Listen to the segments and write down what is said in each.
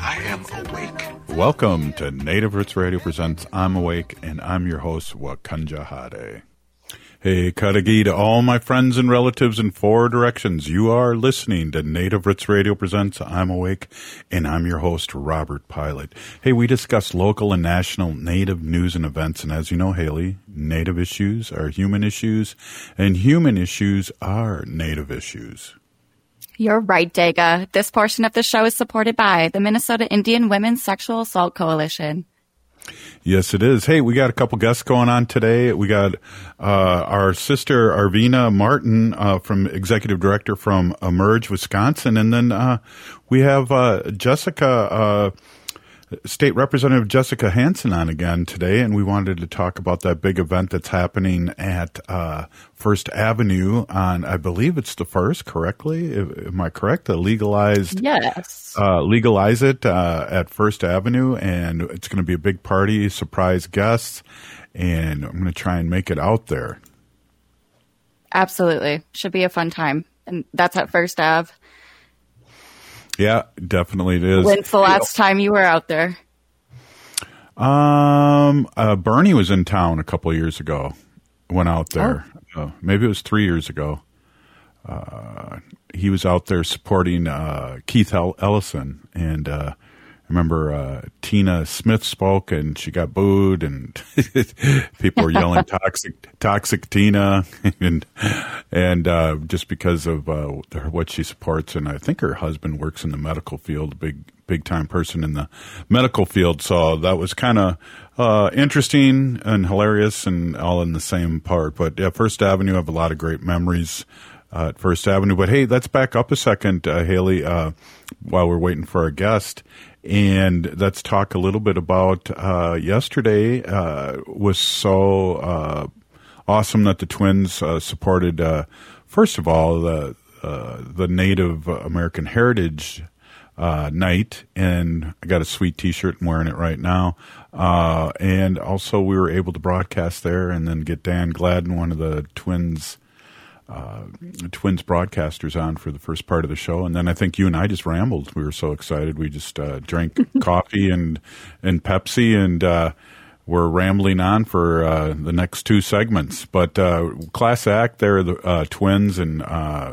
I am awake. Welcome to Native Roots Radio Presents I'm Awake, and I'm your host, Wakanja Hade. Hey, Kadagi to all my friends and relatives in four directions. You are listening to Native Roots Radio Presents I'm Awake, and I'm your host, Robert Pilot. Hey, we discuss local and national Native news and events, and as you know, Haley, Native issues are human issues, and human issues are Native issues. You're right, Daga. This portion of the show is supported by the Minnesota Indian Women's Sexual Assault Coalition. Yes, it is. Hey, we got a couple guests going on today. We got uh, our sister Arvina Martin uh, from executive director from Emerge, Wisconsin, and then uh, we have uh, Jessica. State Representative Jessica Hanson on again today, and we wanted to talk about that big event that's happening at uh, First Avenue on, I believe it's the first, correctly? Am I correct? The legalized, yes, uh, legalize it uh, at First Avenue, and it's going to be a big party, surprise guests, and I'm going to try and make it out there. Absolutely, should be a fun time, and that's at First Ave. Yeah, definitely it is. When's the last time you were out there? Um, uh, Bernie was in town a couple of years ago. Went out there. Oh. Uh, maybe it was three years ago. Uh, he was out there supporting uh, Keith Ellison, and uh, remember uh, Tina Smith spoke, and she got booed, and people were yelling "toxic, toxic Tina," and and uh, just because of uh, what she supports, and I think her husband works in the medical field, big big time person in the medical field. So that was kind of uh, interesting and hilarious, and all in the same part. But yeah, First Avenue, I have a lot of great memories. Uh, at First Avenue, but hey, let's back up a second, uh, Haley, while we're waiting for our guest and let's talk a little bit about uh, yesterday. Uh, was so uh, awesome that the Twins uh, supported. Uh, first of all, the uh, the Native American Heritage Night, and I got a sweet T-shirt. and wearing it right now. and also, we were able to broadcast there, and then get Dan Gladden, one of the Twins uh, Twins broadcasters on for the first part of the show, and then I think you and I just rambled. We were so excited. We just uh, drank coffee and and Pepsi, and uh, we're rambling on for uh, the next two segments. But uh, class act, they're the uh, Twins, and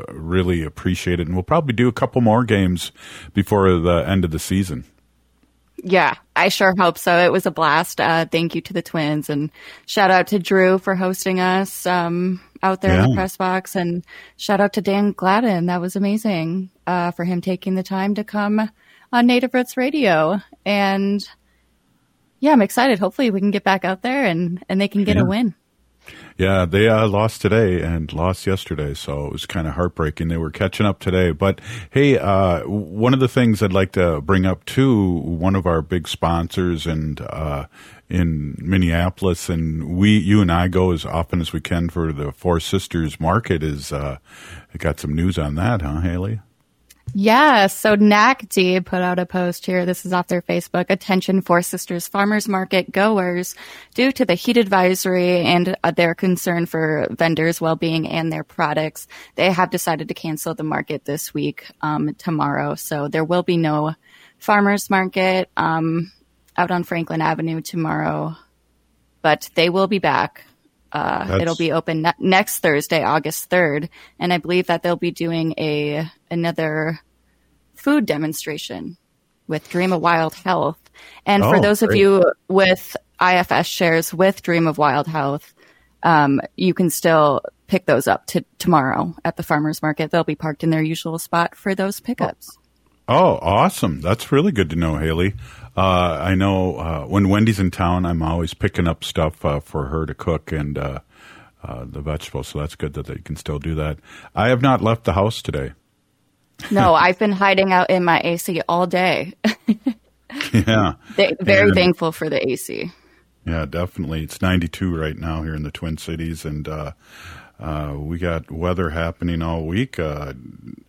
really appreciate it. And we'll probably do a couple more games before the end of the season. Yeah, I sure hope so. It was a blast. thank you to the Twins, and shout out to Drew for hosting us. Um, out there yeah. in the press box. And shout out to Dan Gladden. That was amazing uh, for him taking the time to come on Native Roots Radio. And yeah, I'm excited. Hopefully we can get back out there and, and they can get yeah. a win. Yeah, they uh, lost today and lost yesterday, so it was kind of heartbreaking. They were catching up today, but hey, uh, one of the things I'd like to bring up too, one of our big sponsors and uh, in Minneapolis, and we, you and I, go as often as we can for the Four Sisters Market. Is uh, got some news on that, huh, Haley? Yeah, so NACD put out a post here. This is off their Facebook. Attention Four Sisters Farmers Market goers. Due to the heat advisory and uh, their concern for vendors' well-being and their products, they have decided to cancel the market this week, um, tomorrow. So there will be no farmers market. Um, out on Franklin Avenue tomorrow, but they will be back. Uh, it'll be open ne- next Thursday, August 3rd. And I believe that they'll be doing a, another food demonstration with Dream of Wild Health. And oh, for those great. of you with IFS shares with Dream of Wild Health, um, you can still pick those up to tomorrow at the farmers market. They'll be parked in their usual spot for those pickups. Oh, awesome. That's really good to know, Haley. Uh, I know uh, when Wendy's in town, I'm always picking up stuff uh, for her to cook and uh, uh, the vegetables. So that's good that they can still do that. I have not left the house today. No, I've been hiding out in my AC all day. Yeah. They, very And- thankful for the AC. Yeah, definitely. It's 92 right now here in the Twin Cities, and uh, uh, we got weather happening all week. Uh,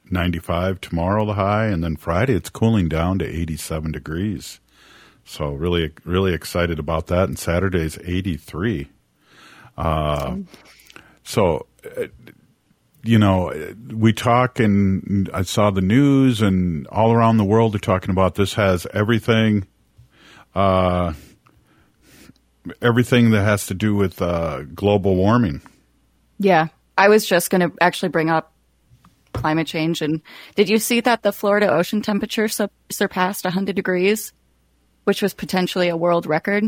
95 tomorrow, the high, and then Friday it's cooling down to 87 degrees. So really, really excited about that. And Saturday's 83. Uh, so, uh, you know, we talk, and I saw the news, and all around the world they're talking about this has everything. Uh, everything that has to do with uh, global warming. Yeah. I was just going to actually bring up climate change. And did you see that the Florida ocean temperature su- surpassed 100 degrees, which was potentially a world record?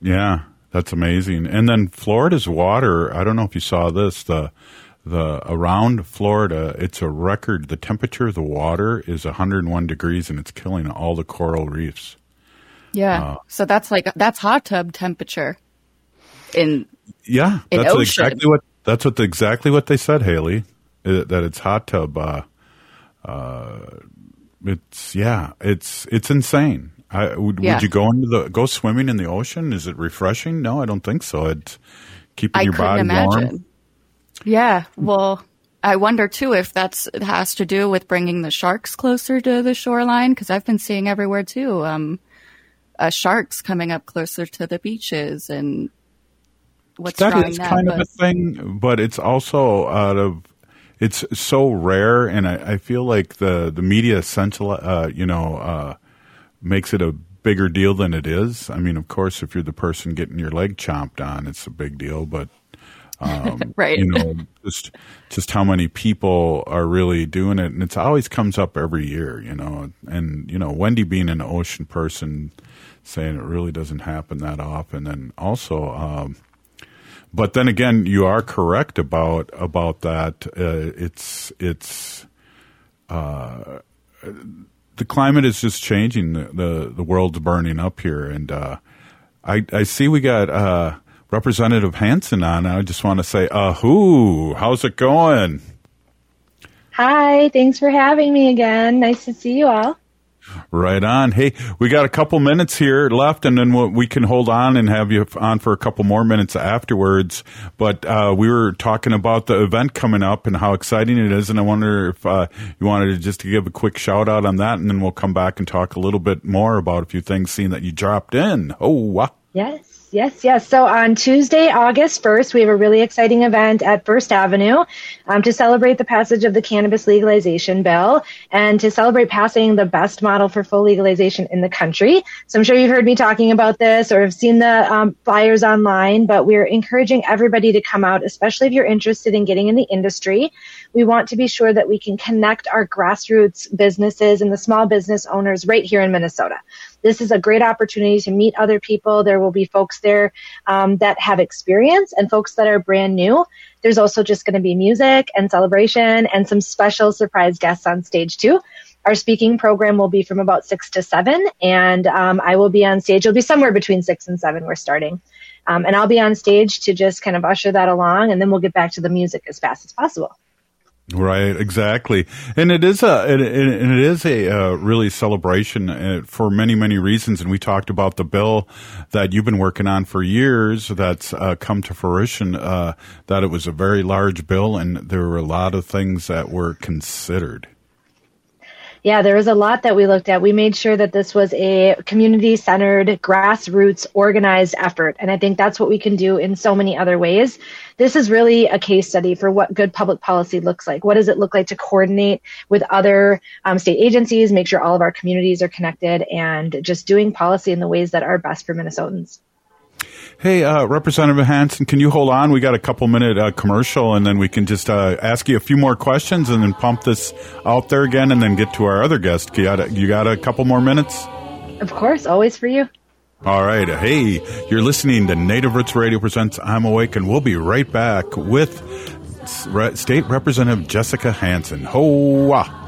Yeah, that's amazing. And then Florida's water. I don't know if you saw this. The the around Florida, it's a record. The temperature of the water is 101 degrees, and it's killing all the coral reefs. Yeah. so that's like, that's hot tub temperature in, Yeah, In that's ocean. exactly what that's what exactly what they said, Haley. uh, That it's hot tub. Uh, uh, it's yeah, it's it's insane. I, would, Yeah. would you go into the go swimming in the ocean? Is it refreshing? No, I don't think so. It's keeping I your body imagine. warm. Yeah. Well, I wonder too if that's has to do with bringing the sharks closer to the shoreline because I've been seeing everywhere too. Um, uh, sharks coming up closer to the beaches and what's That drawing that? kind of but- a thing, but it's also out of it's so rare, and I, I feel like the the media essential, uh, you know, uh, makes it a bigger deal than it is. I mean, of course, if you're the person getting your leg chomped on, it's a big deal, but um, Right. you know, just just how many people are really doing it, and it always comes up every year, you know. And you know, Wendy being an ocean person, saying it really doesn't happen that often, and also. Um, but then again, you are correct about about that. Uh, it's it's uh, the climate is just changing. The, the the world's burning up here, and uh, I I see we got uh, Representative Hanson on. I just want to say, uh, who? How's it going? Hi, thanks for having me again. Nice to see you all. Right on. Hey, we got a couple minutes here left, and then we'll, we can hold on and have you on for a couple more minutes afterwards. But uh, we were talking about the event coming up and how exciting it is, and I wonder if uh, you wanted to just to give a quick shout out on that, and then we'll come back and talk a little bit more about a few things, seeing that you dropped in. Oh, wow. Yes, yes, yes. So on Tuesday, August 1st, we have a really exciting event at First Avenue um, to celebrate the passage of the cannabis legalization bill and to celebrate passing the best model for full legalization in the country. So I'm sure you've heard me talking about this or have seen the um, flyers online, but we're encouraging everybody to come out, especially if you're interested in getting in the industry. We want to be sure that we can connect our grassroots businesses and the small business owners right here in Minnesota. This is a great opportunity to meet other people. There will be folks there um, that have experience and folks that are brand new. There's also just going to be music and celebration and some special surprise guests on stage too. Our speaking program will be from about six to seven, and um, I will be on stage. It'll be somewhere between six and seven. We're starting, um, and I'll be on stage to just kind of usher that along, and then we'll get back to the music as fast as possible. Right, exactly, and it is a and it is a uh, really celebration uh, for many many reasons. And we talked about the bill that you've been working on for years that's uh, come to fruition. Uh, that it was a very large bill, and there were a lot of things that were considered. Yeah, there was a lot that we looked at. We made sure that this was a community centered, grassroots, organized effort. And I think that's what we can do in so many other ways. This is really a case study for what good public policy looks like. What does it look like to coordinate with other um, state agencies, make sure all of our communities are connected, and just doing policy in the ways that are best for Minnesotans? Hey, uh, Representative Hanson, can you hold on? We got a couple minute uh, commercial, and then we can just uh, ask you a few more questions, and then pump this out there again, and then get to our other guest. You got a, you got a couple more minutes? Of course, always for you. All right. Hey, you're listening to Native Roots Radio Presents I'm Awake, and we'll be right back with Re- State Representative Jessica Hanson. Hoa!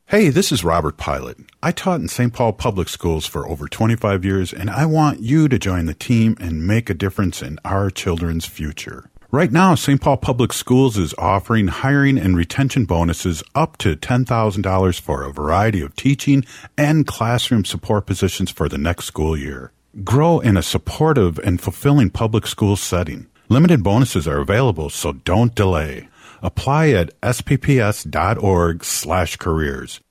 Hey, this is Robert Pilot. I taught in St. Paul Public Schools for over 25 years, and I want you to join the team and make a difference in our children's future. Right now, St. Paul Public Schools is offering hiring and retention bonuses up to $10,000 for a variety of teaching and classroom support positions for the next school year. Grow in a supportive and fulfilling public school setting. Limited bonuses are available, so don't delay. Apply at spps.org slash careers.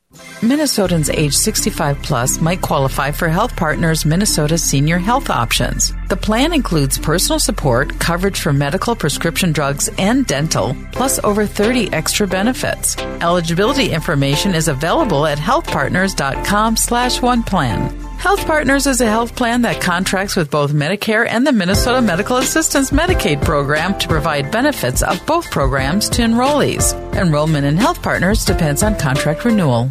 Minnesotans age 65 plus might qualify for Health Partners Minnesota Senior Health Options. The plan includes personal support, coverage for medical prescription drugs and dental, plus over 30 extra benefits. Eligibility information is available at healthpartners.com slash one plan. Health Partners is a health plan that contracts with both Medicare and the Minnesota Medical Assistance Medicaid program to provide benefits of both programs to enrollees. Enrollment in Health Partners depends on contract renewal.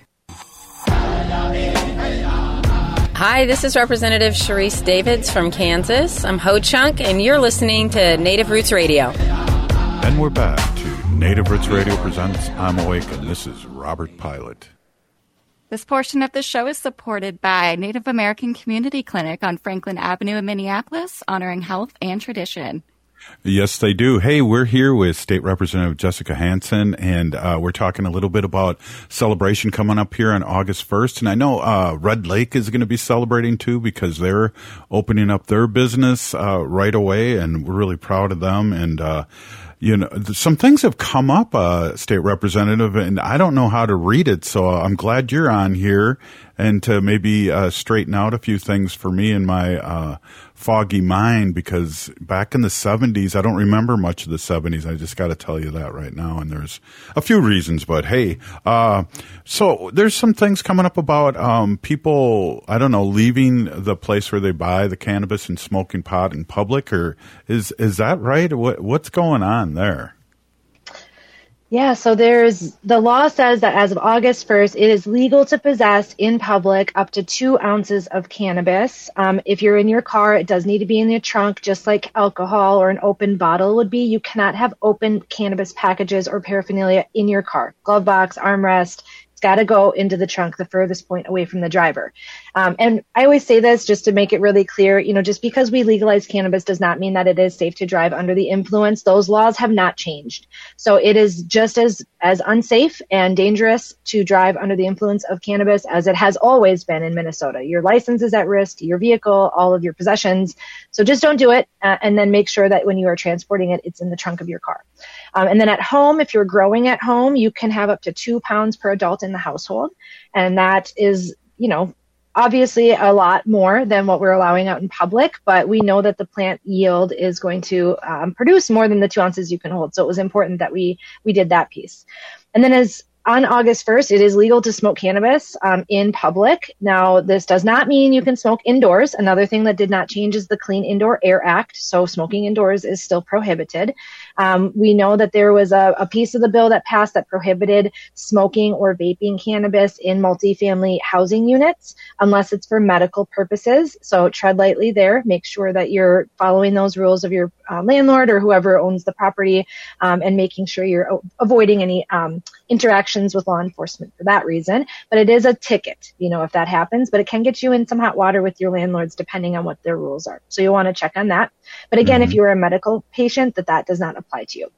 Hi, this is Representative Sharice Davids from Kansas. I'm Ho Chunk, and you're listening to Native Roots Radio. And we're back to Native Roots Radio presents I'm Awake, and this is Robert Pilot. This portion of the show is supported by Native American Community Clinic on Franklin Avenue in Minneapolis, honoring health and tradition. Yes, they do. Hey, we're here with State Representative Jessica Hanson, and uh, we're talking a little bit about celebration coming up here on August 1st. And I know uh, Red Lake is going to be celebrating too because they're opening up their business uh, right away, and we're really proud of them. And uh, you know, some things have come up, uh, state representative, and I don't know how to read it. So I'm glad you're on here and to maybe uh, straighten out a few things for me and my uh, foggy mind because back in the 70s, I don't remember much of the 70s. I just got to tell you that right now. And there's a few reasons, but hey, uh, so there's some things coming up about um, people, I don't know, leaving the place where they buy the cannabis and smoking pot in public, or is is that right? What what's going on there? Yeah, so there's the law says that as of August 1st, it is legal to possess in public up to two ounces of cannabis. Um, if you're in your car, it does need to be in your trunk, just like alcohol or an open bottle would be. You cannot have open cannabis packages or paraphernalia in your car. Glove box, armrest, got to go into the trunk, the furthest point away from the driver. Um, and I always say this just to make it really clear, you know, just because we legalize cannabis does not mean that it is safe to drive under the influence. Those laws have not changed. So it is just as, as unsafe and dangerous to drive under the influence of cannabis as it has always been in Minnesota. Your license is at risk, your vehicle, all of your possessions. So just don't do it. Uh, and then make sure that when you are transporting it, it's in the trunk of your car. Um, and then at home, if you're growing at home, you can have up to two pounds per adult in the household. And that is, you know, obviously a lot more than what we're allowing out in public, but we know that the plant yield is going to um, produce more than the two ounces you can hold. So it was important that we, we did that piece. And then as on August 1st, it is legal to smoke cannabis um, in public. Now, this does not mean you can smoke indoors. Another thing that did not change is the Clean Indoor Air Act. So smoking indoors is still prohibited. Um, we know that there was a, a, piece of the bill that passed that prohibited smoking or vaping cannabis in multifamily housing units unless it's for medical purposes. So tread lightly there. Make sure that you're following those rules of your uh, landlord or whoever owns the property um, and making sure you're avoiding any um, interactions with law enforcement for that reason. But it is a ticket, you know, if that happens, but it can get you in some hot water with your landlords depending on what their rules are. So you'll want to check on that. But again, mm-hmm. if you're a medical patient, that that does not apply to you.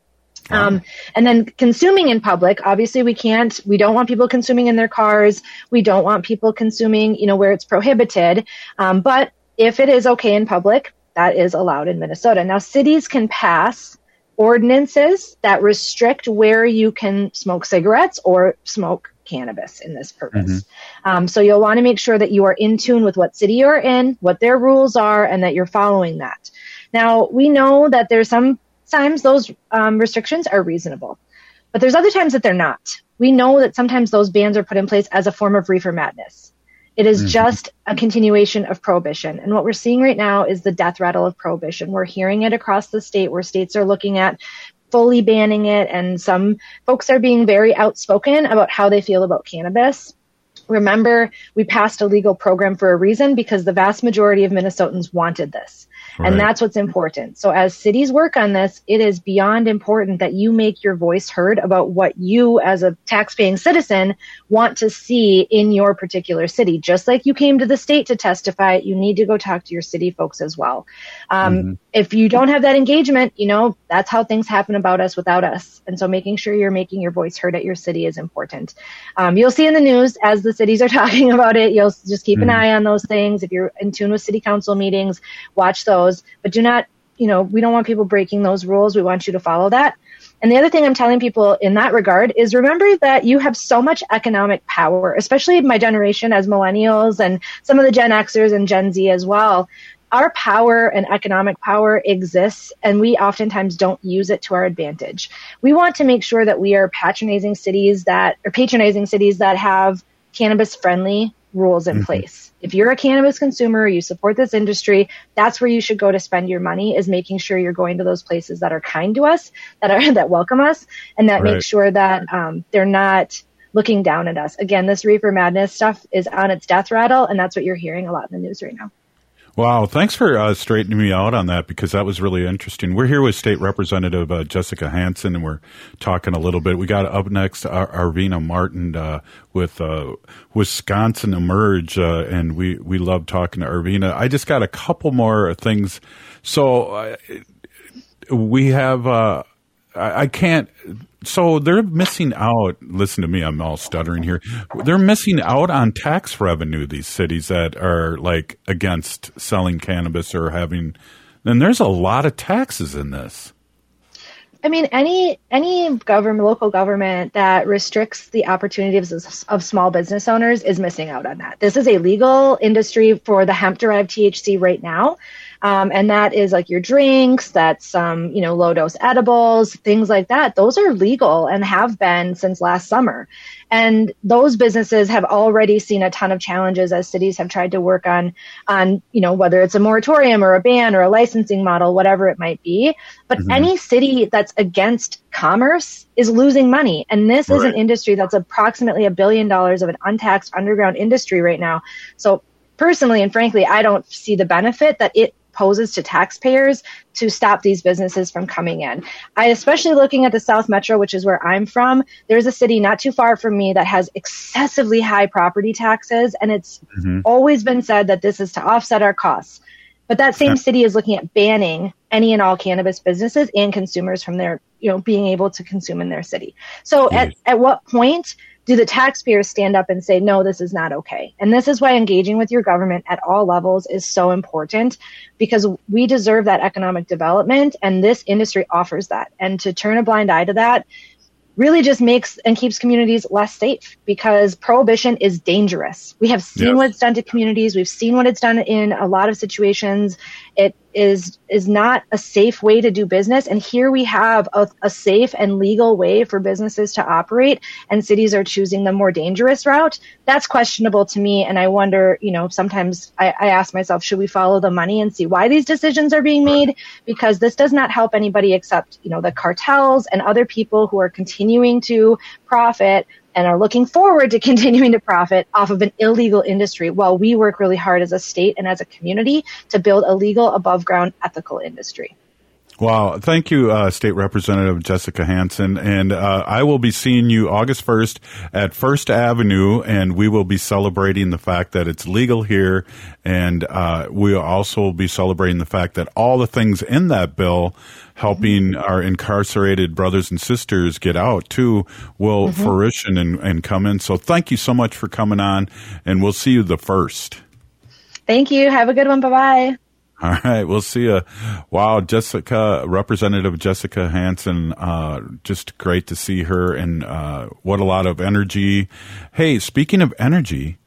Um, and then consuming in public, obviously we can't, we don't want people consuming in their cars. We don't want people consuming, you know, where it's prohibited. Um, but if it is okay in public, that is allowed in Minnesota. Now cities can pass ordinances that restrict where you can smoke cigarettes or smoke cannabis in this purpose. Um, so you'll want to make sure that you are in tune with what city you're in, what their rules are, and that you're following that. Now we know that there's some times those um, restrictions are reasonable, but there's other times that they're not. We know that sometimes those bans are put in place as a form of reefer madness. It is Mhm. just a continuation of prohibition. And what we're seeing right now is the death rattle of prohibition. We're hearing it across the state where states are looking at fully banning it, and some folks are being very outspoken about how they feel about cannabis. Remember, we passed a legal program for a reason because the vast majority of Minnesotans wanted this. Right. And that's what's important. So as cities work on this, it is beyond important that you make your voice heard about what you as a taxpaying citizen want to see in your particular city. Just like you came to the state to testify, you need to go talk to your city folks as well. Um, Mhm. If you don't have that engagement, you know, that's how things happen about us without us. And so making sure you're making your voice heard at your city is important. Um, you'll see in the news as the cities are talking about it, you'll just keep an Mhm. eye on those things. If you're in tune with city council meetings, watch those, but do not, you know, we don't want people breaking those rules. We want you to follow that. And the other thing I'm telling people in that regard is remember that you have so much economic power, especially my generation as millennials and some of the Gen Xers and Gen Z as well. Our power and economic power exists, and we oftentimes don't use it to our advantage. We want to make sure that we are patronizing cities that, or patronizing cities that have cannabis friendly rules in Mhm. place. If you're a cannabis consumer, you support this industry, that's where you should go to spend your money is making sure you're going to those places that are kind to us, that are, that welcome us, and that Right. make sure that, um, they're not looking down at us. Again, this reefer madness stuff is on its death rattle, and that's what you're hearing a lot in the news right now. Wow, thanks for uh, straightening me out on that because that was really interesting. We're here with State Representative uh, Jessica Hanson, and we're talking a little bit. We got up next Ar- Arvina Martin uh, with uh, Wisconsin Emerge, uh, and we we love talking to Arvina. I just got a couple more things. So uh, we have. I, I can't. So they're missing out. Listen to me, I'm all stuttering here. They're missing out on tax revenue. These cities that are like against selling cannabis or having. And there's a lot of taxes in this. I mean, any any government, local government that restricts the opportunities of, of small business owners is missing out on that. This is a legal industry for the hemp derived THC right now. Um, and that is like your drinks, that's um, you know low dose edibles, things like that. Those are legal and have been since last summer. And those businesses have already seen a ton of challenges as cities have tried to work on on you know whether it's a moratorium or a ban or a licensing model, whatever it might be. But Mhm. any city that's against commerce is losing money, and this is an industry that's approximately a billion dollars of an untaxed underground industry right now. So personally and frankly, I don't see the benefit that it poses to taxpayers to stop these businesses from coming in. I especially looking at the South Metro, which is where I'm from, there's a city not too far from me that has excessively high property taxes and it's Mhm. always been said that this is to offset our costs. But that same city is looking at banning any and all cannabis businesses and consumers from their, you know, being able to consume in their city. So at, at what point do the taxpayers stand up and say, no, this is not okay? And this is why engaging with your government at all levels is so important because we deserve that economic development and this industry offers that. And to turn a blind eye to that really just makes and keeps communities less safe because prohibition is dangerous. We have seen Yes. what it's done to communities. We've seen what it's done in a lot of situations. It is is not a safe way to do business. And here we have a, a safe and legal way for businesses to operate, and cities are choosing the more dangerous route. That's questionable to me. And I wonder, you know, sometimes I, I ask myself, should we follow the money and see why these decisions are being made? Because this does not help anybody except, you know, the cartels and other people who are continuing to profit and are looking forward to continuing to profit off of an illegal industry while we work really hard as a state and as a community to build a legal above ground ethical industry. Wow. Thank you, uh, State Representative Jessica Hanson. And uh, I will be seeing you August 1st at First Avenue, and we will be celebrating the fact that it's legal here. And uh, we also will also be celebrating the fact that all the things in that bill helping our incarcerated brothers and sisters get out too will Mm-hmm. fruition and, and come in. So thank you so much for coming on, and we'll see you the first. Thank you. Have a good one. Bye bye. All right, we'll see you. Wow, Jessica, Representative Jessica Hanson, uh, just great to see her and uh, what a lot of energy. Hey, speaking of energy,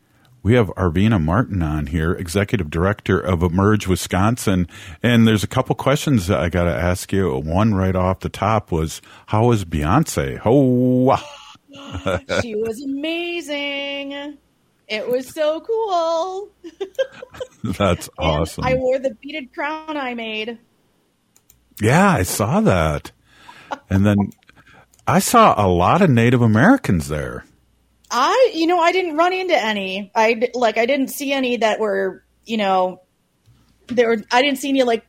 we have Arvina Martin on here, Executive Director of Emerge Wisconsin. And there's a couple questions I got to ask you. One right off the top was, how was Beyonce? Oh, wow. she was amazing. It was so cool. that's awesome. I wore the beaded crown I made. Yeah, I saw that. And then I saw a lot of Native Americans there. I, you know, I didn't run into any. I like, I didn't see any that were, you know, there were. I didn't see any like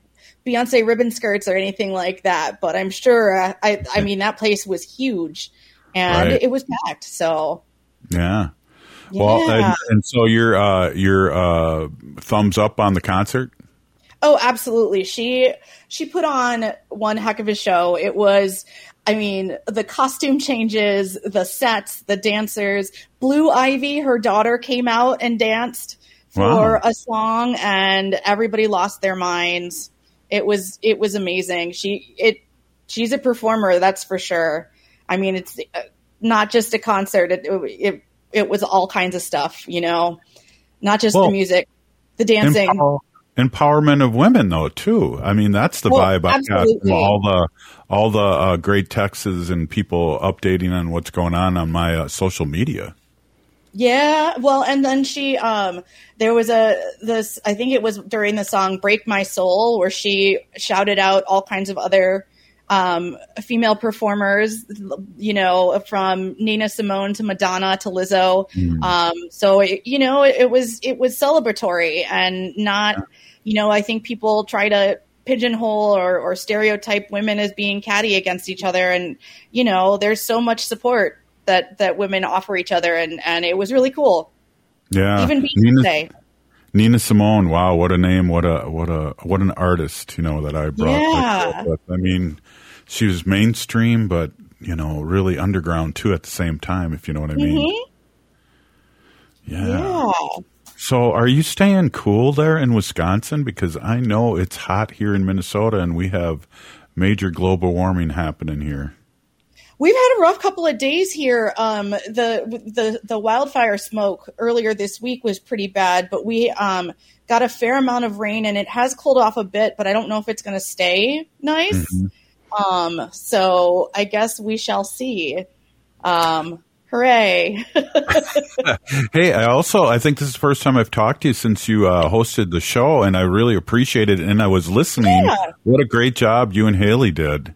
Beyonce ribbon skirts or anything like that. But I'm sure. uh, I, I mean, that place was huge, and Right. it was packed. So Yeah. Well, and, and so your uh, your uh, thumbs up on the concert. Oh, absolutely. She she put on one heck of a show. It was I mean, the costume changes, the sets, the dancers. Blue Ivy, her daughter came out and danced for Wow. a song and everybody lost their minds. It was it was amazing. She it she's a performer, that's for sure. I mean, it's uh, not just a concert. It it it was all kinds of stuff, you know. Not just Well, the music, the dancing. Empower- empowerment of women, though, too. I mean, that's the Well, vibe I got from all the all the uh, great texts and people updating on what's going on on my uh, social media. Yeah, well, and then she, um, there was a this. I think it was during the song "Break My Soul" where she shouted out all kinds of other um, female performers. You know, from Nina Simone to Madonna to Lizzo. Mm. Um, so it, you know, it, it was it was celebratory and not. You know, I think people try to pigeonhole or, or stereotype women as being catty against each other, and you know, there's so much support that that women offer each other, and and it was really cool. Yeah, Even Beyonce. Nina Simone. Wow, what a name! What a what a what an artist! You know that I brought. Yeah. But, I mean, she was mainstream, but you know, really underground too at the same time. If you know what I mean. Mhm. Yeah. Yeah. So, are you staying cool there in Wisconsin? Because I know it's hot here in Minnesota, and we have major global warming happening here. We've had a rough couple of days here. Um, the the the wildfire smoke earlier this week was pretty bad, but we um, got a fair amount of rain, and it has cooled off a bit. But I don't know if it's going to stay nice. Um, so I guess we shall see. Um, hooray! Hey, I also I think this is the first time I've talked to you since you uh, hosted the show, and I really appreciate it. And I was listening. Yeah. What a great job you and Haley did.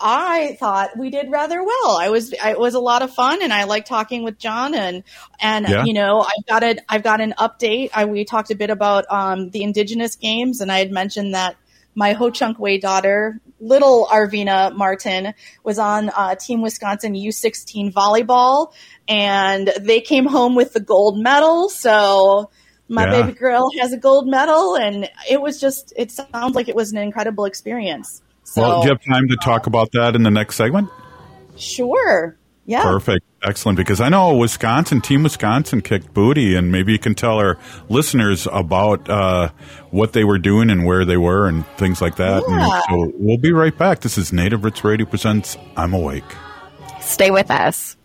I thought we did rather well. I was I, it was a lot of fun, and I like talking with John. And and Yeah. you know I've got a I've got an update. I, we talked a bit about um, the Indigenous games, and I had mentioned that my Ho Chunk Way daughter, little Arvina Martin, was on uh, Team Wisconsin U16 volleyball, and they came home with the gold medal. So. My Yeah. baby girl has a gold medal, and it was just, it sounds like it was an incredible experience. So, well, do you have time to talk about that in the next segment? Sure. Yeah. Perfect. Excellent. Because I know Wisconsin, Team Wisconsin kicked booty, and maybe you can tell our listeners about uh, what they were doing and where they were and things like that. Yeah. And so we'll be right back. This is Native Roots Radio Presents I'm Awake. Stay with us.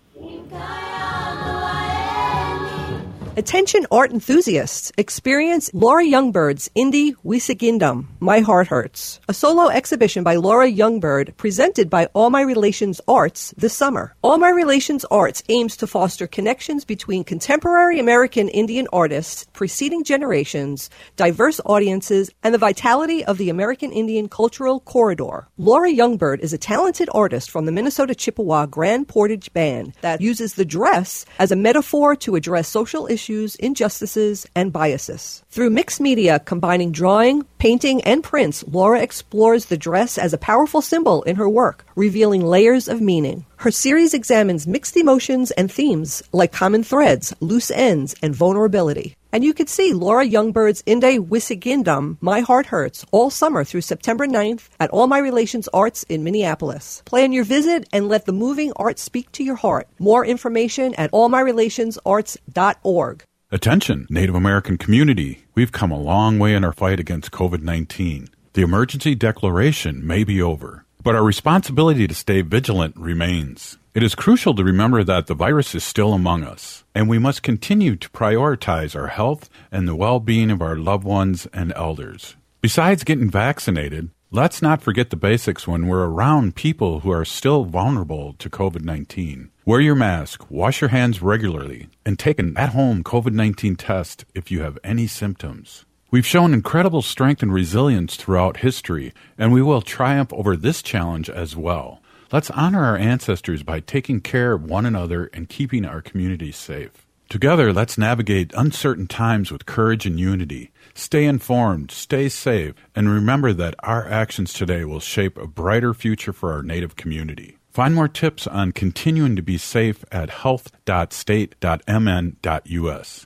Attention art enthusiasts, experience Laura Youngbird's Indie Wisigindum, My Heart Hurts, a solo exhibition by Laura Youngbird presented by All My Relations Arts this summer. All My Relations Arts aims to foster connections between contemporary American Indian artists, preceding generations, diverse audiences, and the vitality of the American Indian cultural corridor. Laura Youngbird is a talented artist from the Minnesota Chippewa Grand Portage Band that uses the dress as a metaphor to address social issues issues, injustices, and biases. Through mixed media combining drawing, painting, and prints, Laura explores the dress as a powerful symbol in her work, revealing layers of meaning. Her series examines mixed emotions and themes like common threads, loose ends, and vulnerability. And you can see Laura Youngbird's Inde Wisigindum, My Heart Hurts, all summer through September 9th at All My Relations Arts in Minneapolis. Plan your visit and let the moving art speak to your heart. More information at allmyrelationsarts.org. Attention, Native American community. We've come a long way in our fight against COVID 19. The emergency declaration may be over, but our responsibility to stay vigilant remains. It is crucial to remember that the virus is still among us, and we must continue to prioritize our health and the well being of our loved ones and elders. Besides getting vaccinated, let's not forget the basics when we're around people who are still vulnerable to COVID 19. Wear your mask, wash your hands regularly, and take an at home COVID 19 test if you have any symptoms. We've shown incredible strength and resilience throughout history, and we will triumph over this challenge as well. Let's honor our ancestors by taking care of one another and keeping our communities safe. Together, let's navigate uncertain times with courage and unity. Stay informed, stay safe, and remember that our actions today will shape a brighter future for our Native community. Find more tips on continuing to be safe at health.state.mn.us.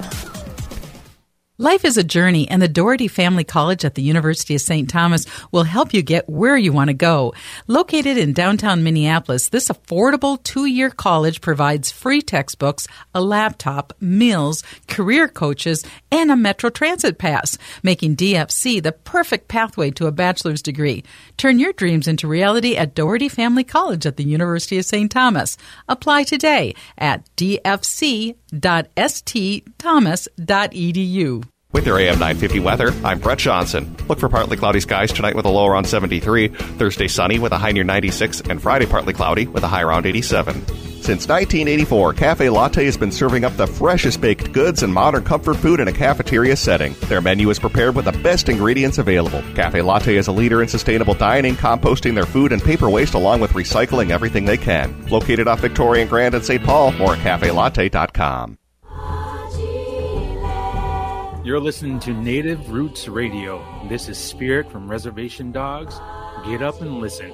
Life is a journey, and the Dougherty Family College at the University of St. Thomas will help you get where you want to go. Located in downtown Minneapolis, this affordable two year college provides free textbooks, a laptop, meals, career coaches, and a Metro Transit pass, making DFC the perfect pathway to a bachelor's degree. Turn your dreams into reality at Dougherty Family College at the University of St. Thomas. Apply today at dfc.stthomas.edu. With your AM 950 weather, I'm Brett Johnson. Look for partly cloudy skies tonight with a low around 73, Thursday sunny with a high near 96, and Friday partly cloudy with a high around 87. Since 1984, Cafe Latte has been serving up the freshest baked goods and modern comfort food in a cafeteria setting. Their menu is prepared with the best ingredients available. Cafe Latte is a leader in sustainable dining, composting their food and paper waste along with recycling everything they can. Located off Victoria and Grand in St. Paul, more at cafelatte.com. You're listening to Native Roots Radio. This is Spirit from Reservation Dogs. Get up and listen.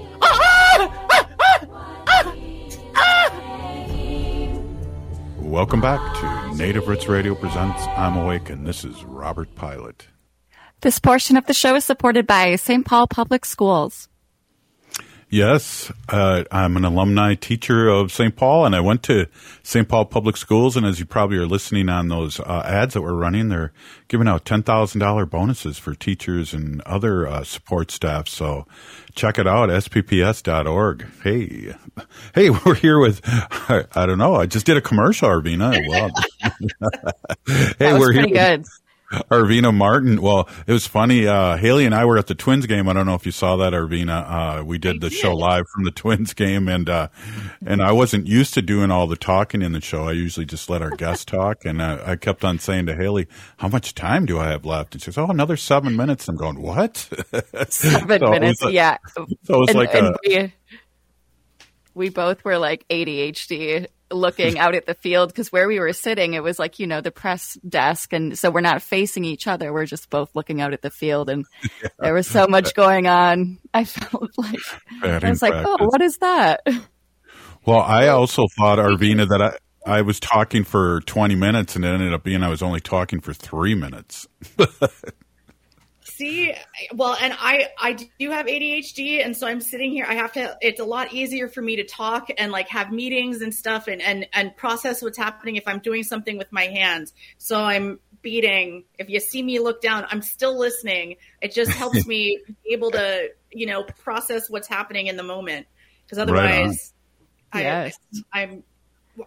Welcome back to Native Roots Radio presents I'm Awake, and this is Robert Pilot. This portion of the show is supported by St. Paul Public Schools. Yes, uh, I'm an alumni teacher of St. Paul, and I went to St. Paul Public Schools. And as you probably are listening on those uh, ads that we're running, they're giving out ten thousand dollar bonuses for teachers and other uh, support staff. So check it out, spps.org. Hey, hey, we're here with I, I don't know. I just did a commercial, Arvina. Well, hey, we're here. with- good. Arvina Martin. Well, it was funny. Uh, Haley and I were at the Twins game. I don't know if you saw that, Arvina. Uh, we did the show live from the Twins game, and uh, and I wasn't used to doing all the talking in the show. I usually just let our guests talk, and uh, I kept on saying to Haley, "How much time do I have left?" And she says, "Oh, another seven minutes." I'm going, "What?" Seven So minutes, a- yeah. So it was and, like and a, we, we both were like ADHD looking out at the field because where we were sitting, it was like, you know, the press desk. And so we're not facing each other. We're just both looking out at the field. And there was so much going on. I felt like, I was like, oh, what is that? Well, I also thought, Arvina, that I, I was talking for 20 minutes and it ended up being I was only talking for three minutes. See, well, and I I do have ADHD, and so I'm sitting here. I have to. It's a lot easier for me to talk and like have meetings and stuff, and and and process what's happening if I'm doing something with my hands. So I'm beating. If you see me look down, I'm still listening. It just helps me be able to you know process what's happening in the moment because otherwise, I, Yes. I'm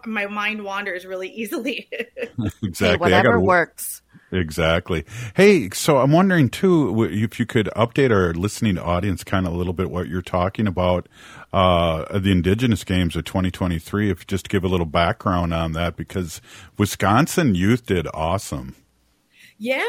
my mind wanders really easily. exactly. I whatever gotta- works. Exactly. Hey, so I'm wondering too if you could update our listening audience kind of a little bit what you're talking about uh, the Indigenous Games of 2023. If you just give a little background on that, because Wisconsin youth did awesome. Yeah,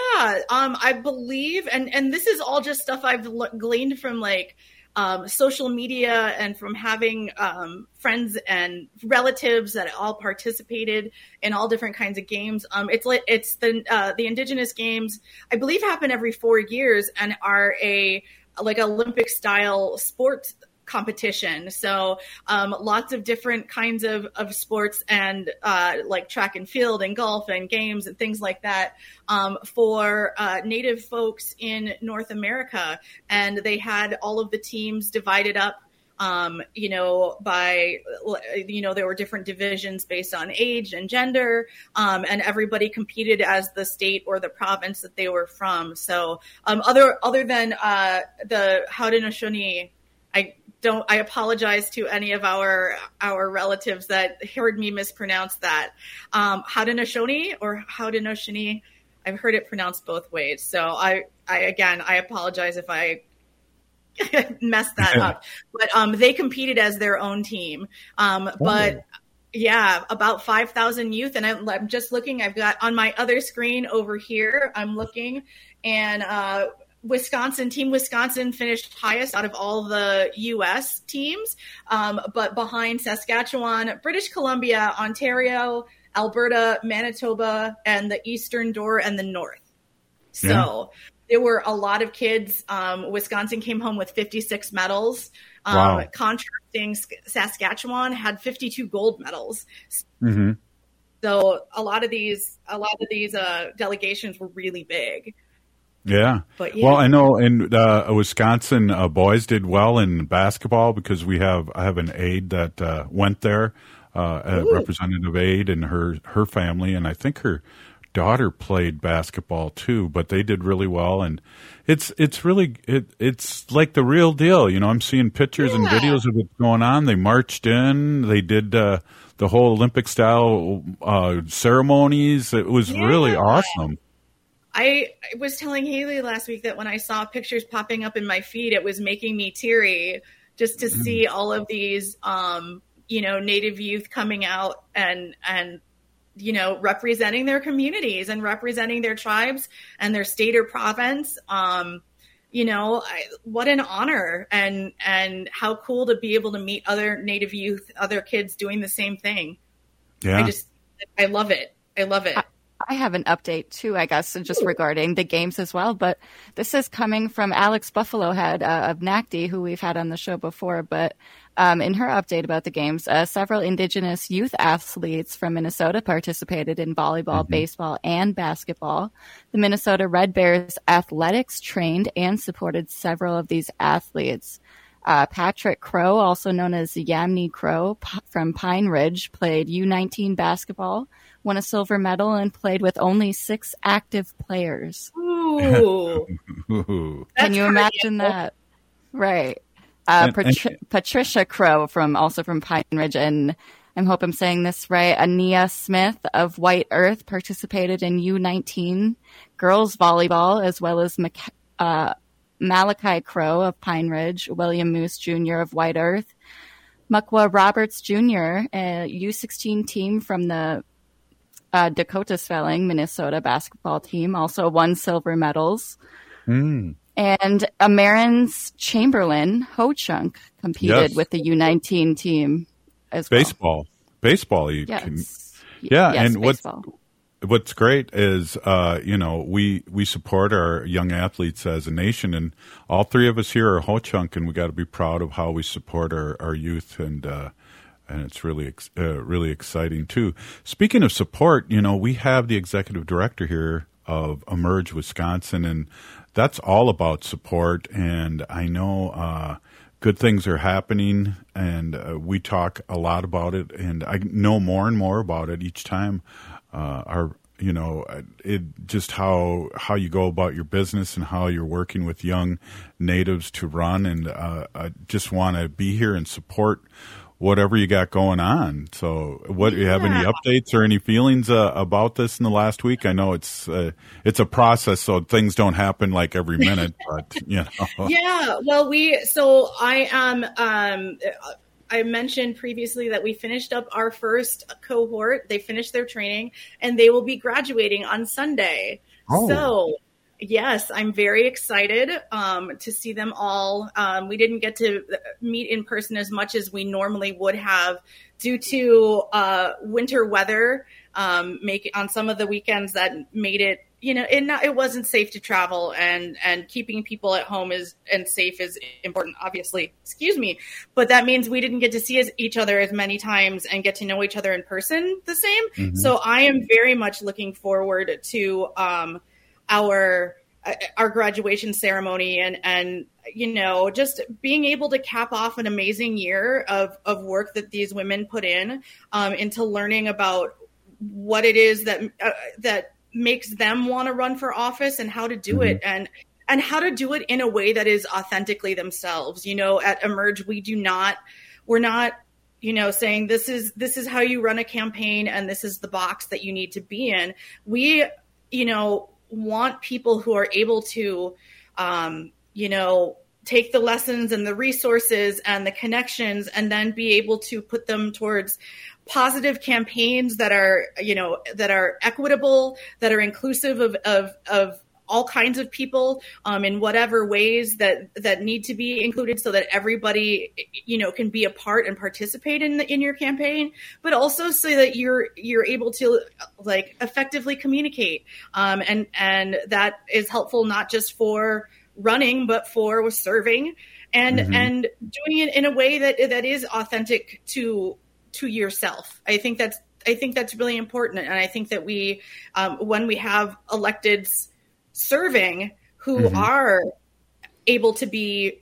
um, I believe, and and this is all just stuff I've gleaned from like um, social media and from having um, friends and relatives that all participated in all different kinds of games. Um, it's like it's the uh, the Indigenous Games, I believe, happen every four years and are a like Olympic style sport competition. So um, lots of different kinds of, of sports and uh, like track and field and golf and games and things like that um, for uh, Native folks in North America. And they had all of the teams divided up. Um, you know, by, you know, there were different divisions based on age and gender, um, and everybody competed as the state or the province that they were from. So, um, other, other than, uh, the Haudenosaunee, don't, I apologize to any of our, our relatives that heard me mispronounce that. Um, Haudenosaunee or Haudenosaunee, I've heard it pronounced both ways. So I, I, again, I apologize if I messed that up. But um, they competed as their own team. Um, but yeah, about 5,000 youth. And I'm, I'm just looking, I've got on my other screen over here, I'm looking, and uh, Wisconsin, Team Wisconsin finished highest out of all the U.S. teams, um, but behind Saskatchewan, British Columbia, Ontario, Alberta, Manitoba, and the Eastern Door and the North. So Yeah. there were a lot of kids. Um, Wisconsin came home with 56 medals. Um, Wow. Contrasting, Saskatchewan had 52 gold medals. Mm-hmm. So a lot of these, a lot of these uh, delegations were really big. Yeah. But yeah. Well, I know in uh, Wisconsin, uh, boys did well in basketball because we have I have an aide that uh, went there, uh, a representative aide and her her family, and I think her daughter played basketball too. But they did really well, and it's it's really it it's like the real deal. You know, I'm seeing pictures and videos of what's going on. They marched in, they did uh, the whole Olympic style uh, ceremonies. It was really Yeah. awesome. I I was telling Haley last week that when I saw pictures popping up in my feed, it was making me teary just to see all of these, um, you know, Native youth coming out and and you know representing their communities and representing their tribes and their state or province. Um, you know, I, what an honor and and how cool to be able to meet other Native youth, other kids doing the same thing. Yeah. I just I love it. I love it. I have an update too, I guess, just regarding the games as well. But this is coming from Alex Buffalohead uh, of NACD, who we've had on the show before. But um, in her update about the games, uh, several Indigenous youth athletes from Minnesota participated in volleyball, baseball, and basketball. The Minnesota Red Bears athletics trained and supported several of these athletes. Uh, Patrick Crow, also known as Yamni Crow p- from Pine Ridge, played U19 basketball, won a silver medal, and played with only six active players. Ooh. Ooh. Can you imagine that? Right. Uh, And- and- Patricia Crow from also from Pine Ridge, and I hope I'm saying this right. Ania Smith of White Earth participated in U19 girls volleyball, as well as Mac- uh, Malachi Crow of Pine Ridge, William Moose Jr. of White Earth, Mukwa Roberts Jr., a U16 team from the uh, Dakota Spelling, Minnesota basketball team, also won silver medals. Mm. And Amerins Chamberlain Ho Chunk competed Yes. with the U19 team as well. baseball baseball you Yes. can yeah Yes, and what's baseball. What's great is uh you know we we support our young athletes as a nation and all three of us here are ho chunk and we got to be proud of how we support our our youth and uh and it's really ex- uh, really exciting too. Speaking of support, you know, we have the executive director here of Emerge Wisconsin, and that's all about support. And I know uh, good things are happening, and uh, we talk a lot about it, and I know more and more about it each time. Uh, our you know it just how how you go about your business and how you're working with young natives to run and uh, I just want to be here and support whatever you got going on. So, what do you have any updates or any feelings uh, about this in the last week? I know it's uh, it's a process, so things don't happen like every minute, but you know. Yeah, well, we so I am. Um, I mentioned previously that we finished up our first cohort. They finished their training, and they will be graduating on Sunday. Oh. So Yes, I'm very excited um, to see them all. Um, we didn't get to meet in person as much as we normally would have due to uh, winter weather. Um, make on some of the weekends that made it, you know, it not, it wasn't safe to travel, and and keeping people at home is and safe is important, obviously. Excuse me, but that means we didn't get to see as, each other as many times and get to know each other in person the same. Mhm. So I am very much looking forward to. Um, our uh, our graduation ceremony and and you know just being able to cap off an amazing year of of work that these women put in um, into learning about what it is that uh, that makes them want to run for office and how to do it and and how to do it in a way that is authentically themselves. You know at emerge we do not we're not you know saying this is this is how you run a campaign and this is the box that you need to be in. We you know want people who are able to um, you know take the lessons and the resources and the connections and then be able to put them towards positive campaigns that are you know that are equitable that are inclusive of of, of all kinds of people um, in whatever ways that that need to be included so that everybody you know can be a part and participate in the, in your campaign but also so that you're you're able to like effectively communicate um, and and that is helpful not just for running but for serving and Mhm. and doing it in a way that that is authentic to to yourself. I think that's i think that's really important. And i think that we um, when we have electeds serving who Mhm. are able to be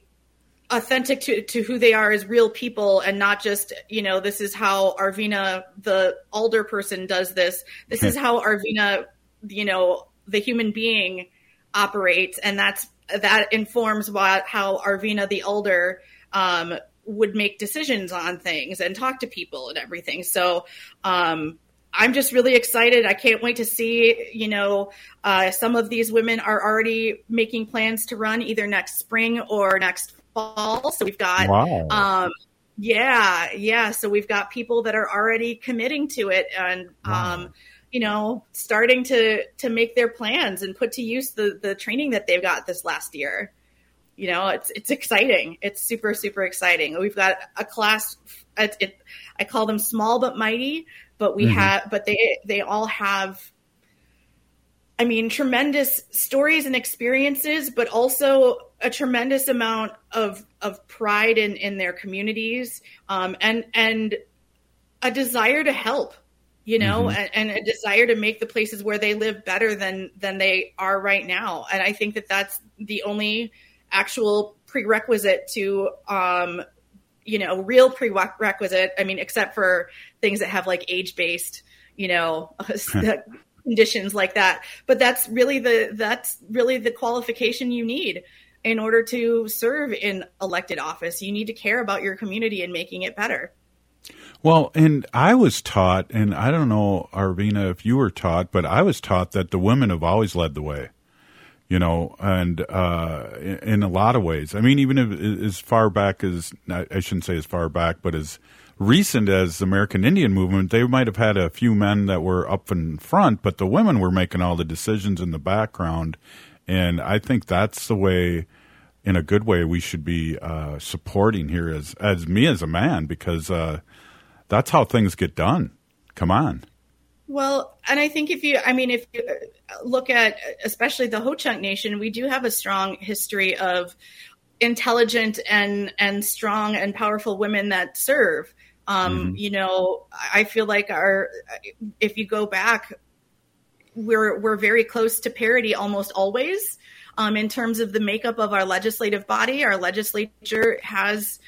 authentic to, to who they are as real people and not just you know this is how arvina the alder person does this. This is how arvina you know the human being operates. And that's that informs what how arvina the alder um, would make decisions on things and talk to people and everything so um, I'm just really excited. I can't wait to see. You know, uh, some of these women are already making plans to run either next spring or next fall. So we've got, Wow. um, yeah, yeah. So we've got people that are already committing to it and, um, you know, starting to to make their plans and put to use the the training that they've got this last year. You know, it's it's exciting. It's super super exciting. We've got a class. It, it, I call them small but mighty, but we Mhm. have, but they they all have. I mean, tremendous stories and experiences, but also a tremendous amount of of pride in in their communities, um, and and a desire to help you know Mhm. and, and a desire to make the places where they live better than than they are right now and i think that that's the only actual prerequisite to um you know real prerequisite i mean except for things that have like age based you know conditions like that. But that's really the that's really the qualification you need in order to serve in elected office. You need to care about your community and making it better. Well, and I was taught, and I don't know, Arvina, if you were taught, but I was taught that the women have always led the way. You know, and uh, in, a lot of ways. I mean, even if, as far back as I shouldn't say as far back, but as recent as the American Indian movement, they might have had a few men that were up in front, but the women were making all the decisions in the background. And I think that's the way, in a good way, we should be uh, supporting here as as me as a man because. Uh, that's how things get done. Come on. Well, and I think if you, I mean, if you look at especially the Ho Chunk Nation, we do have a strong history of intelligent and and strong and powerful women that serve. Um, You know, I feel like our if you go back, we're we're very close to parity almost always. Um, in terms of the makeup of our legislative body, our legislature has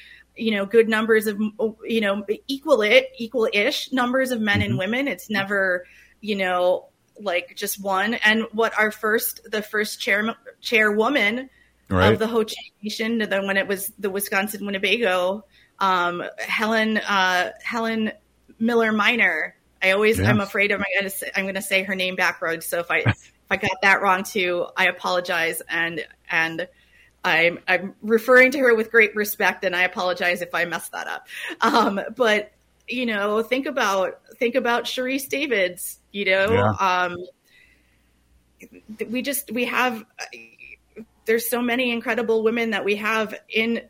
you know good numbers of you know equal it equal ish numbers of men and women. It's never you know like just one. And what our first the first chair chairwoman Right. of the Ho Chunk Nation, then when it was the Wisconsin Winnebago, um, Helen uh, Helen Miller Minor. I always Yeah. I'm afraid I'm going to say, I'm going to say her name backwards. So if I if I got that wrong too, I apologize and and. I'm I'm referring to her with great respect, and I apologize if I messed that up. Um, but you know, think about think about Sharice Davids. You know, Yeah. um, we just we have there's so many incredible women that we have in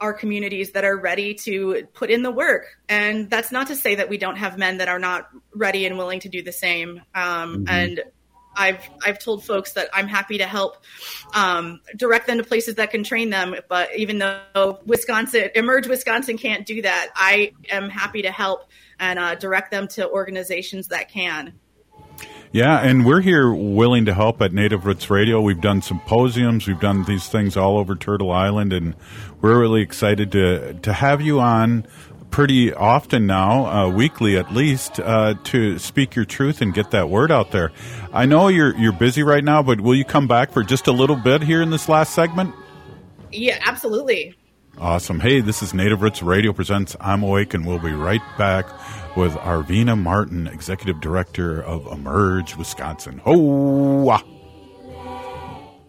our communities that are ready to put in the work and that's not to say that we don't have men that are not ready and willing to do the same um, Mhm. and I've I've told folks that I'm happy to help um, direct them to places that can train them. But even though Wisconsin, Emerge Wisconsin can't do that, I am happy to help and uh, direct them to organizations that can. Yeah, and we're here willing to help at Native Roots Radio. We've done symposiums, we've done these things all over Turtle Island, and we're really excited to to have you on pretty often now, uh, weekly at least, uh, to speak your truth and get that word out there. I know you're you're busy right now, but will you come back for just a little bit here in this last segment? Yeah, absolutely. Awesome. Hey, this is Native Roots Radio presents I'm Awake, and we'll be right back with Arvina Martin, Executive Director of Emerge Wisconsin. Ho!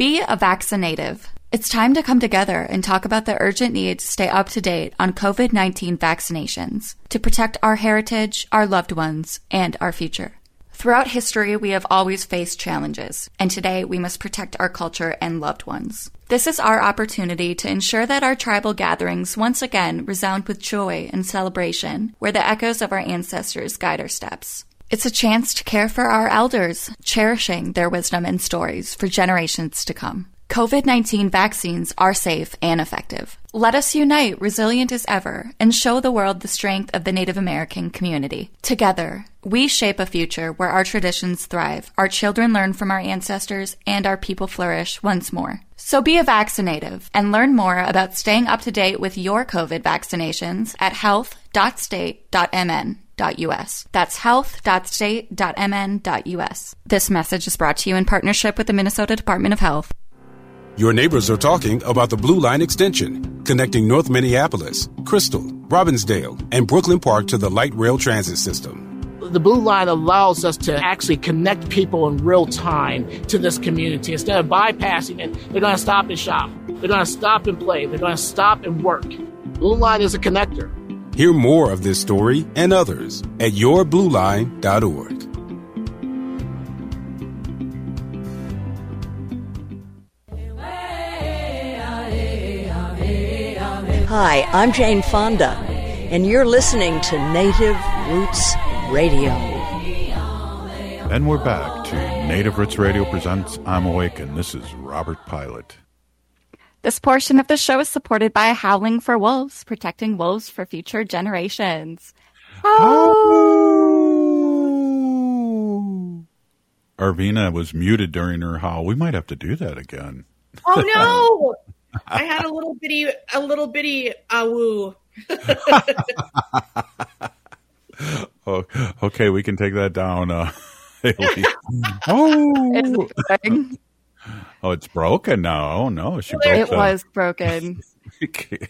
Be a vaccinative. It's time to come together and talk about the urgent need to stay up to date on COVID 19 vaccinations to protect our heritage, our loved ones, and our future. Throughout history, we have always faced challenges, and today we must protect our culture and loved ones. This is our opportunity to ensure that our tribal gatherings once again resound with joy and celebration, where the echoes of our ancestors guide our steps. It's a chance to care for our elders, cherishing their wisdom and stories for generations to come. COVID 19 vaccines are safe and effective. Let us unite, resilient as ever, and show the world the strength of the Native American community. Together, we shape a future where our traditions thrive, our children learn from our ancestors, and our people flourish once more. So be a vaccinative and learn more about staying up to date with your COVID vaccinations at health.state.mn.us. That's health.state.mn.us. This message is brought to you in partnership with the Minnesota Department of Health. Your neighbors are talking about the Blue Line extension, connecting North Minneapolis, Crystal, Robbinsdale, and Brooklyn Park to the light rail transit system. The Blue Line allows us to actually connect people in real time to this community. Instead of bypassing it, they're going to stop and shop. They're going to stop and play. They're going to stop and work. Blue Line is a connector. Hear more of this story and others at yourblueline.org. Hi, I'm Jane Fonda, and you're listening to Native Roots Radio. And we're back to Native Roots Radio presents I'm Awake, and this is Robert Pilot. This portion of the show is supported by Howling for Wolves, protecting wolves for future generations. Arvina was muted during her howl. We might have to do that again. Oh no! I had a little bitty, a little bitty awoo. Oh, okay, we can take that down. Uh, Haley. oh, oh, it's broken now. Oh no, she broke. It the- was broken.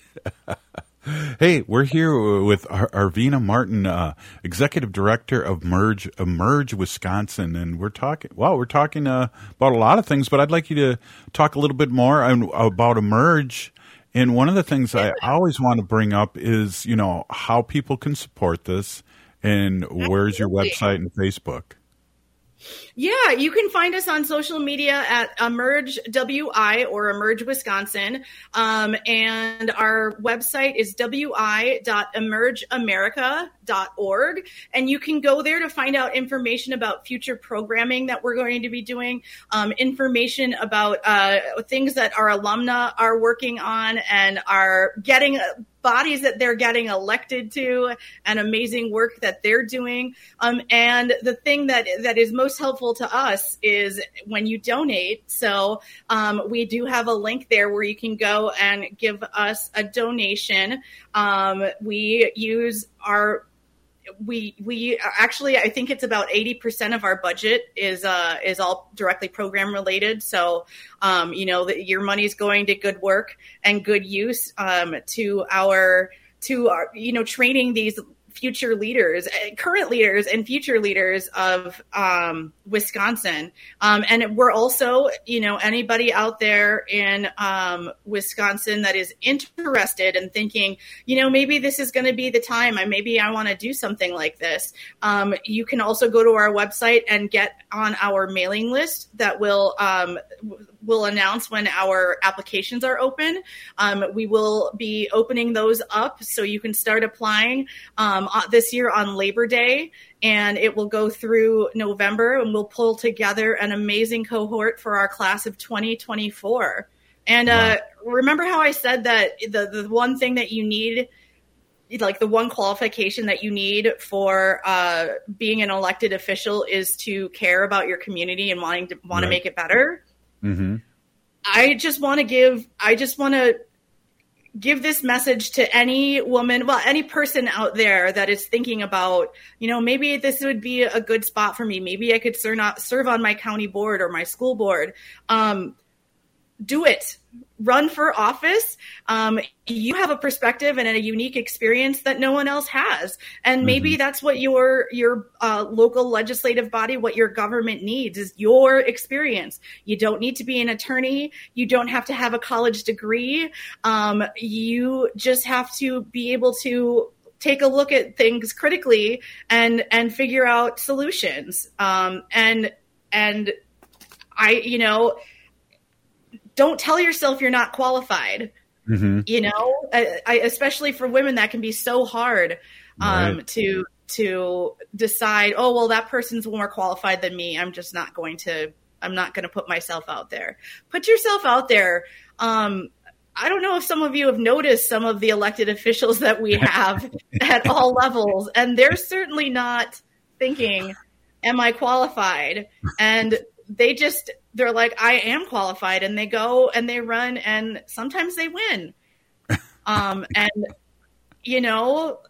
Hey, we're here with Ar- Arvina Martin, uh, executive director of Merge Emerge Wisconsin, and we're talking. Well, we're talking uh, about a lot of things, but I'd like you to talk a little bit more on, about Emerge And one of the things I always want to bring up is, you know, how people can support this and where's your website and Facebook? Yeah, you can find us on social media at Emerge WI or Emerge Wisconsin. Um, and our website is wi.emergeamerica.org. And you can go there to find out information about future programming that we're going to be doing, um, information about uh, things that our alumna are working on and are getting bodies that they're getting elected to and amazing work that they're doing. Um, and the thing that that is most helpful to us is when you donate. So um, we do have a link there where you can go and give us a donation. Um, we use our we we actually I think it's about eighty percent of our budget is uh is all directly program related. So um, you know that your money is going to good work and good use um, to our to our you know training these future leaders, eh, current leaders, and future leaders of um, Wisconsin. Um, and we're also, you know, anybody out there in um, Wisconsin that is interested and in thinking, you know, maybe this is going to be the time. I maybe I want to do something like this. Um, you can also go to our website and get on our mailing list that will um, will announce when our applications are open. Um, we will be opening those up so you can start applying um, this year on Labor Day, and it will go through November, and we'll pull together an amazing cohort for our class of 2024. And uh, remember how I said that the the one thing that you need like the one qualification that you need for uh, being an elected official is to care about your community and wanting to want right. to make it better. Mm-hmm. I just want to give, I just want to give this message to any woman, well, any person out there that is thinking about, you know, maybe this would be a good spot for me. Maybe I could serve, on my county board or my school board. Um, do it. Run for office. Um, you have a perspective and a unique experience that no one else has. And maybe mm-hmm. that's what your your uh, local legislative body what your government needs is your experience. You don't need to be an attorney. You don't have to have a college degree. Um, you just have to be able to take a look at things critically and and figure out solutions. Um, and and i you know don't tell yourself you're not qualified. Mm-hmm. You know, I, I, especially for women, that can be so hard um, right. to to decide. Oh, well, that person's more qualified than me. I'm just not going to. I'm not going to put myself out there. Put yourself out there. Um, I don't know if some of you have noticed some of the elected officials that we have at all levels, and they're certainly not thinking, "Am I qualified?" And they just they're like, I am qualified, and they go and they run, and sometimes they win. Um, and you know,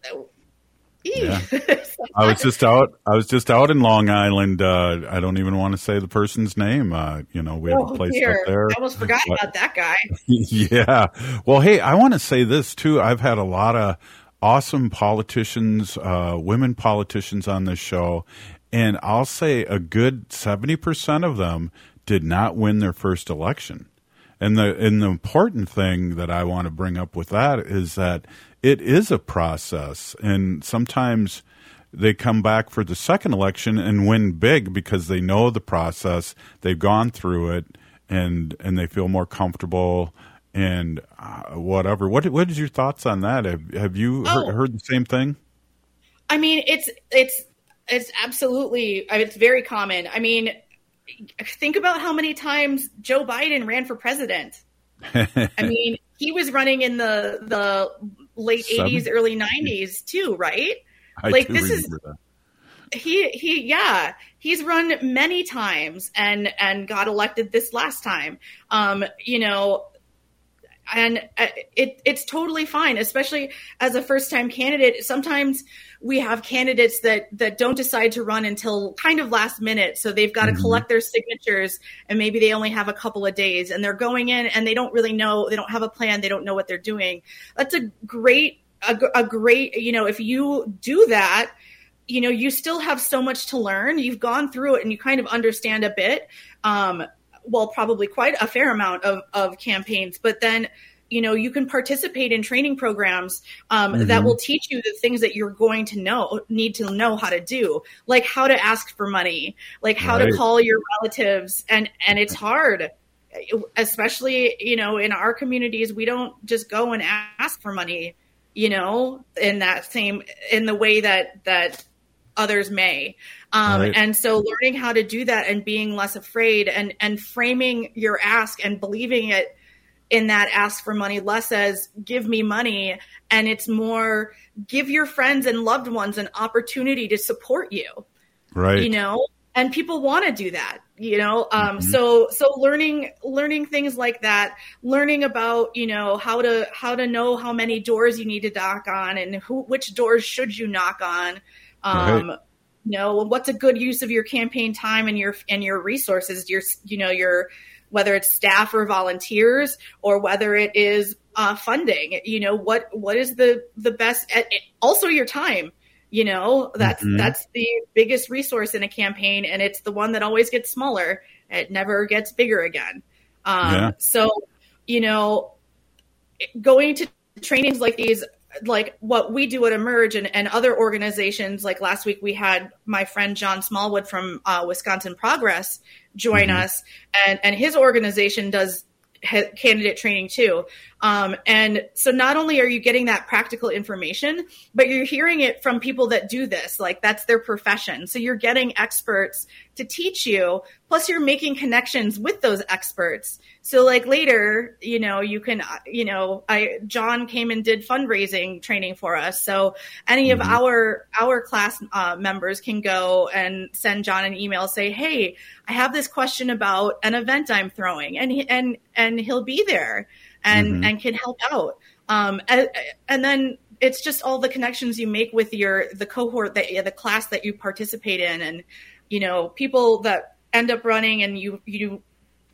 yeah. I was just out. I was just out in Long Island. Uh, I don't even want to say the person's name. Uh, you know, we have oh, a place dear. up there. I almost forgot but, about that guy. yeah. Well, hey, I want to say this too. I've had a lot of awesome politicians, uh, women politicians on this show, and I'll say a good seventy percent of them did not win their first election. And the and the important thing that I want to bring up with that is that it is a process, and sometimes they come back for the second election and win big because they know the process, they've gone through it, and and they feel more comfortable and uh, whatever. What what is your thoughts on that? Have have you oh. heard, heard the same thing? I mean, it's it's it's absolutely it's very common. I mean, think about how many times Joe Biden ran for president. I mean, he was running in the the late eighties, early nineties too, right? I like this is that. he he yeah he's run many times and and got elected this last time. Um, you know, and uh, it it's totally fine, especially as a first time candidate. Sometimes we have candidates that that don't decide to run until kind of last minute. So they've got to mm-hmm. collect their signatures and maybe they only have a couple of days and they're going in and they don't really know they don't have a plan they don't know what they're doing. That's a great a, a great you know if you do that you know you still have so much to learn. You've gone through it and you kind of understand a bit um well probably quite a fair amount of of campaigns. But then you know you can participate in training programs um, Mhm. that will teach you the things that you're going to know need to know how to do like how to ask for money like how Right. to call your relatives and and it's hard especially you know in our communities we don't just go and ask for money you know in that same in the way that that others may um, Right. and so learning how to do that and being less afraid and and framing your ask and believing it in that ask for money less as give me money and it's more give your friends and loved ones an opportunity to support you Right. you know and people want to do that you know um Mhm. so so learning learning things like that learning about you know how to how to know how many doors you need to knock on and who which doors should you knock on um Right. you know what's a good use of your campaign time and your and your resources your you know your whether it's staff or volunteers or whether it is uh, funding you know what what is the the best also your time you know that's Mhm. that's the biggest resource in a campaign and it's the one that always gets smaller it never gets bigger again um, Yeah. so you know going to trainings like these like what we do at emerge and, and other organizations like last week we had my friend john smallwood from uh, wisconsin progress join Mhm. us and and his organization does ha- candidate training too um, and so not only are you getting that practical information but you're hearing it from people that do this like that's their profession so you're getting experts to teach you plus you're making connections with those experts so like later you know you can you know i john came and did fundraising training for us so any of Mhm. our our class uh, members can go and send john an email say hey i have this question about an event i'm throwing and he, and and he'll be there and Mhm. and can help out um and, and then it's just all the connections you make with your the cohort that the class that you participate in and you know people that end up running and you you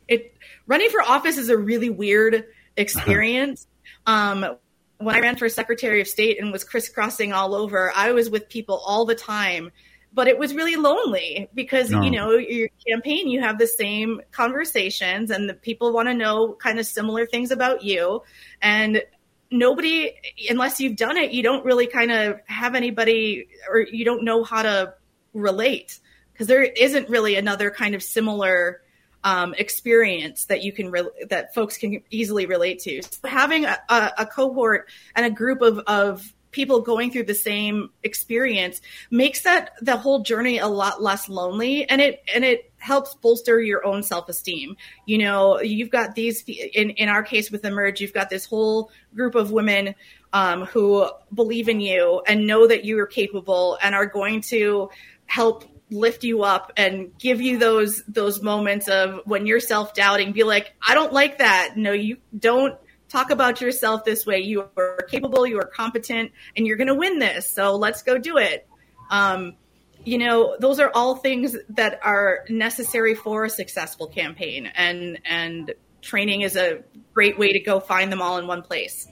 it running for office is a really weird experience. Um when i ran for secretary of state and was crisscrossing all over i was with people all the time but it was really lonely because No. you know your campaign you have the same conversations and the people want to know kind of similar things about you. And nobody unless you've done it you don't really kind of have anybody or you don't know how to relate because there isn't really another kind of similar um, experience that you can re- that folks can easily relate to. So having a, a, cohort and a group of, of people going through the same experience makes that the whole journey a lot less lonely, and it and it helps bolster your own self esteem. You know, you've got these in in our case with Emerge, you've got this whole group of women um, who believe in you and know that you are capable and are going to help lift you up and give you those those moments of when you're self-doubting be like i don't like that. No you don't talk about yourself this way. You are capable you are competent and you're going to win this so let's go do it. Um, you know those are all things that are necessary for a successful campaign and and training is a great way to go find them all in one place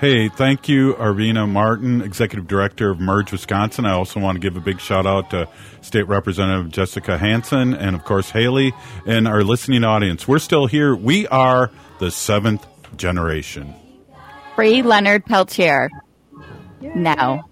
Hey, thank you, Arvina Martin, Executive Director of Merge Wisconsin. I also want to give a big shout out to State Representative Jessica Hanson and, of course, Haley and our listening audience. We're still here. We are the seventh generation. Free Leonard Peltier. Now.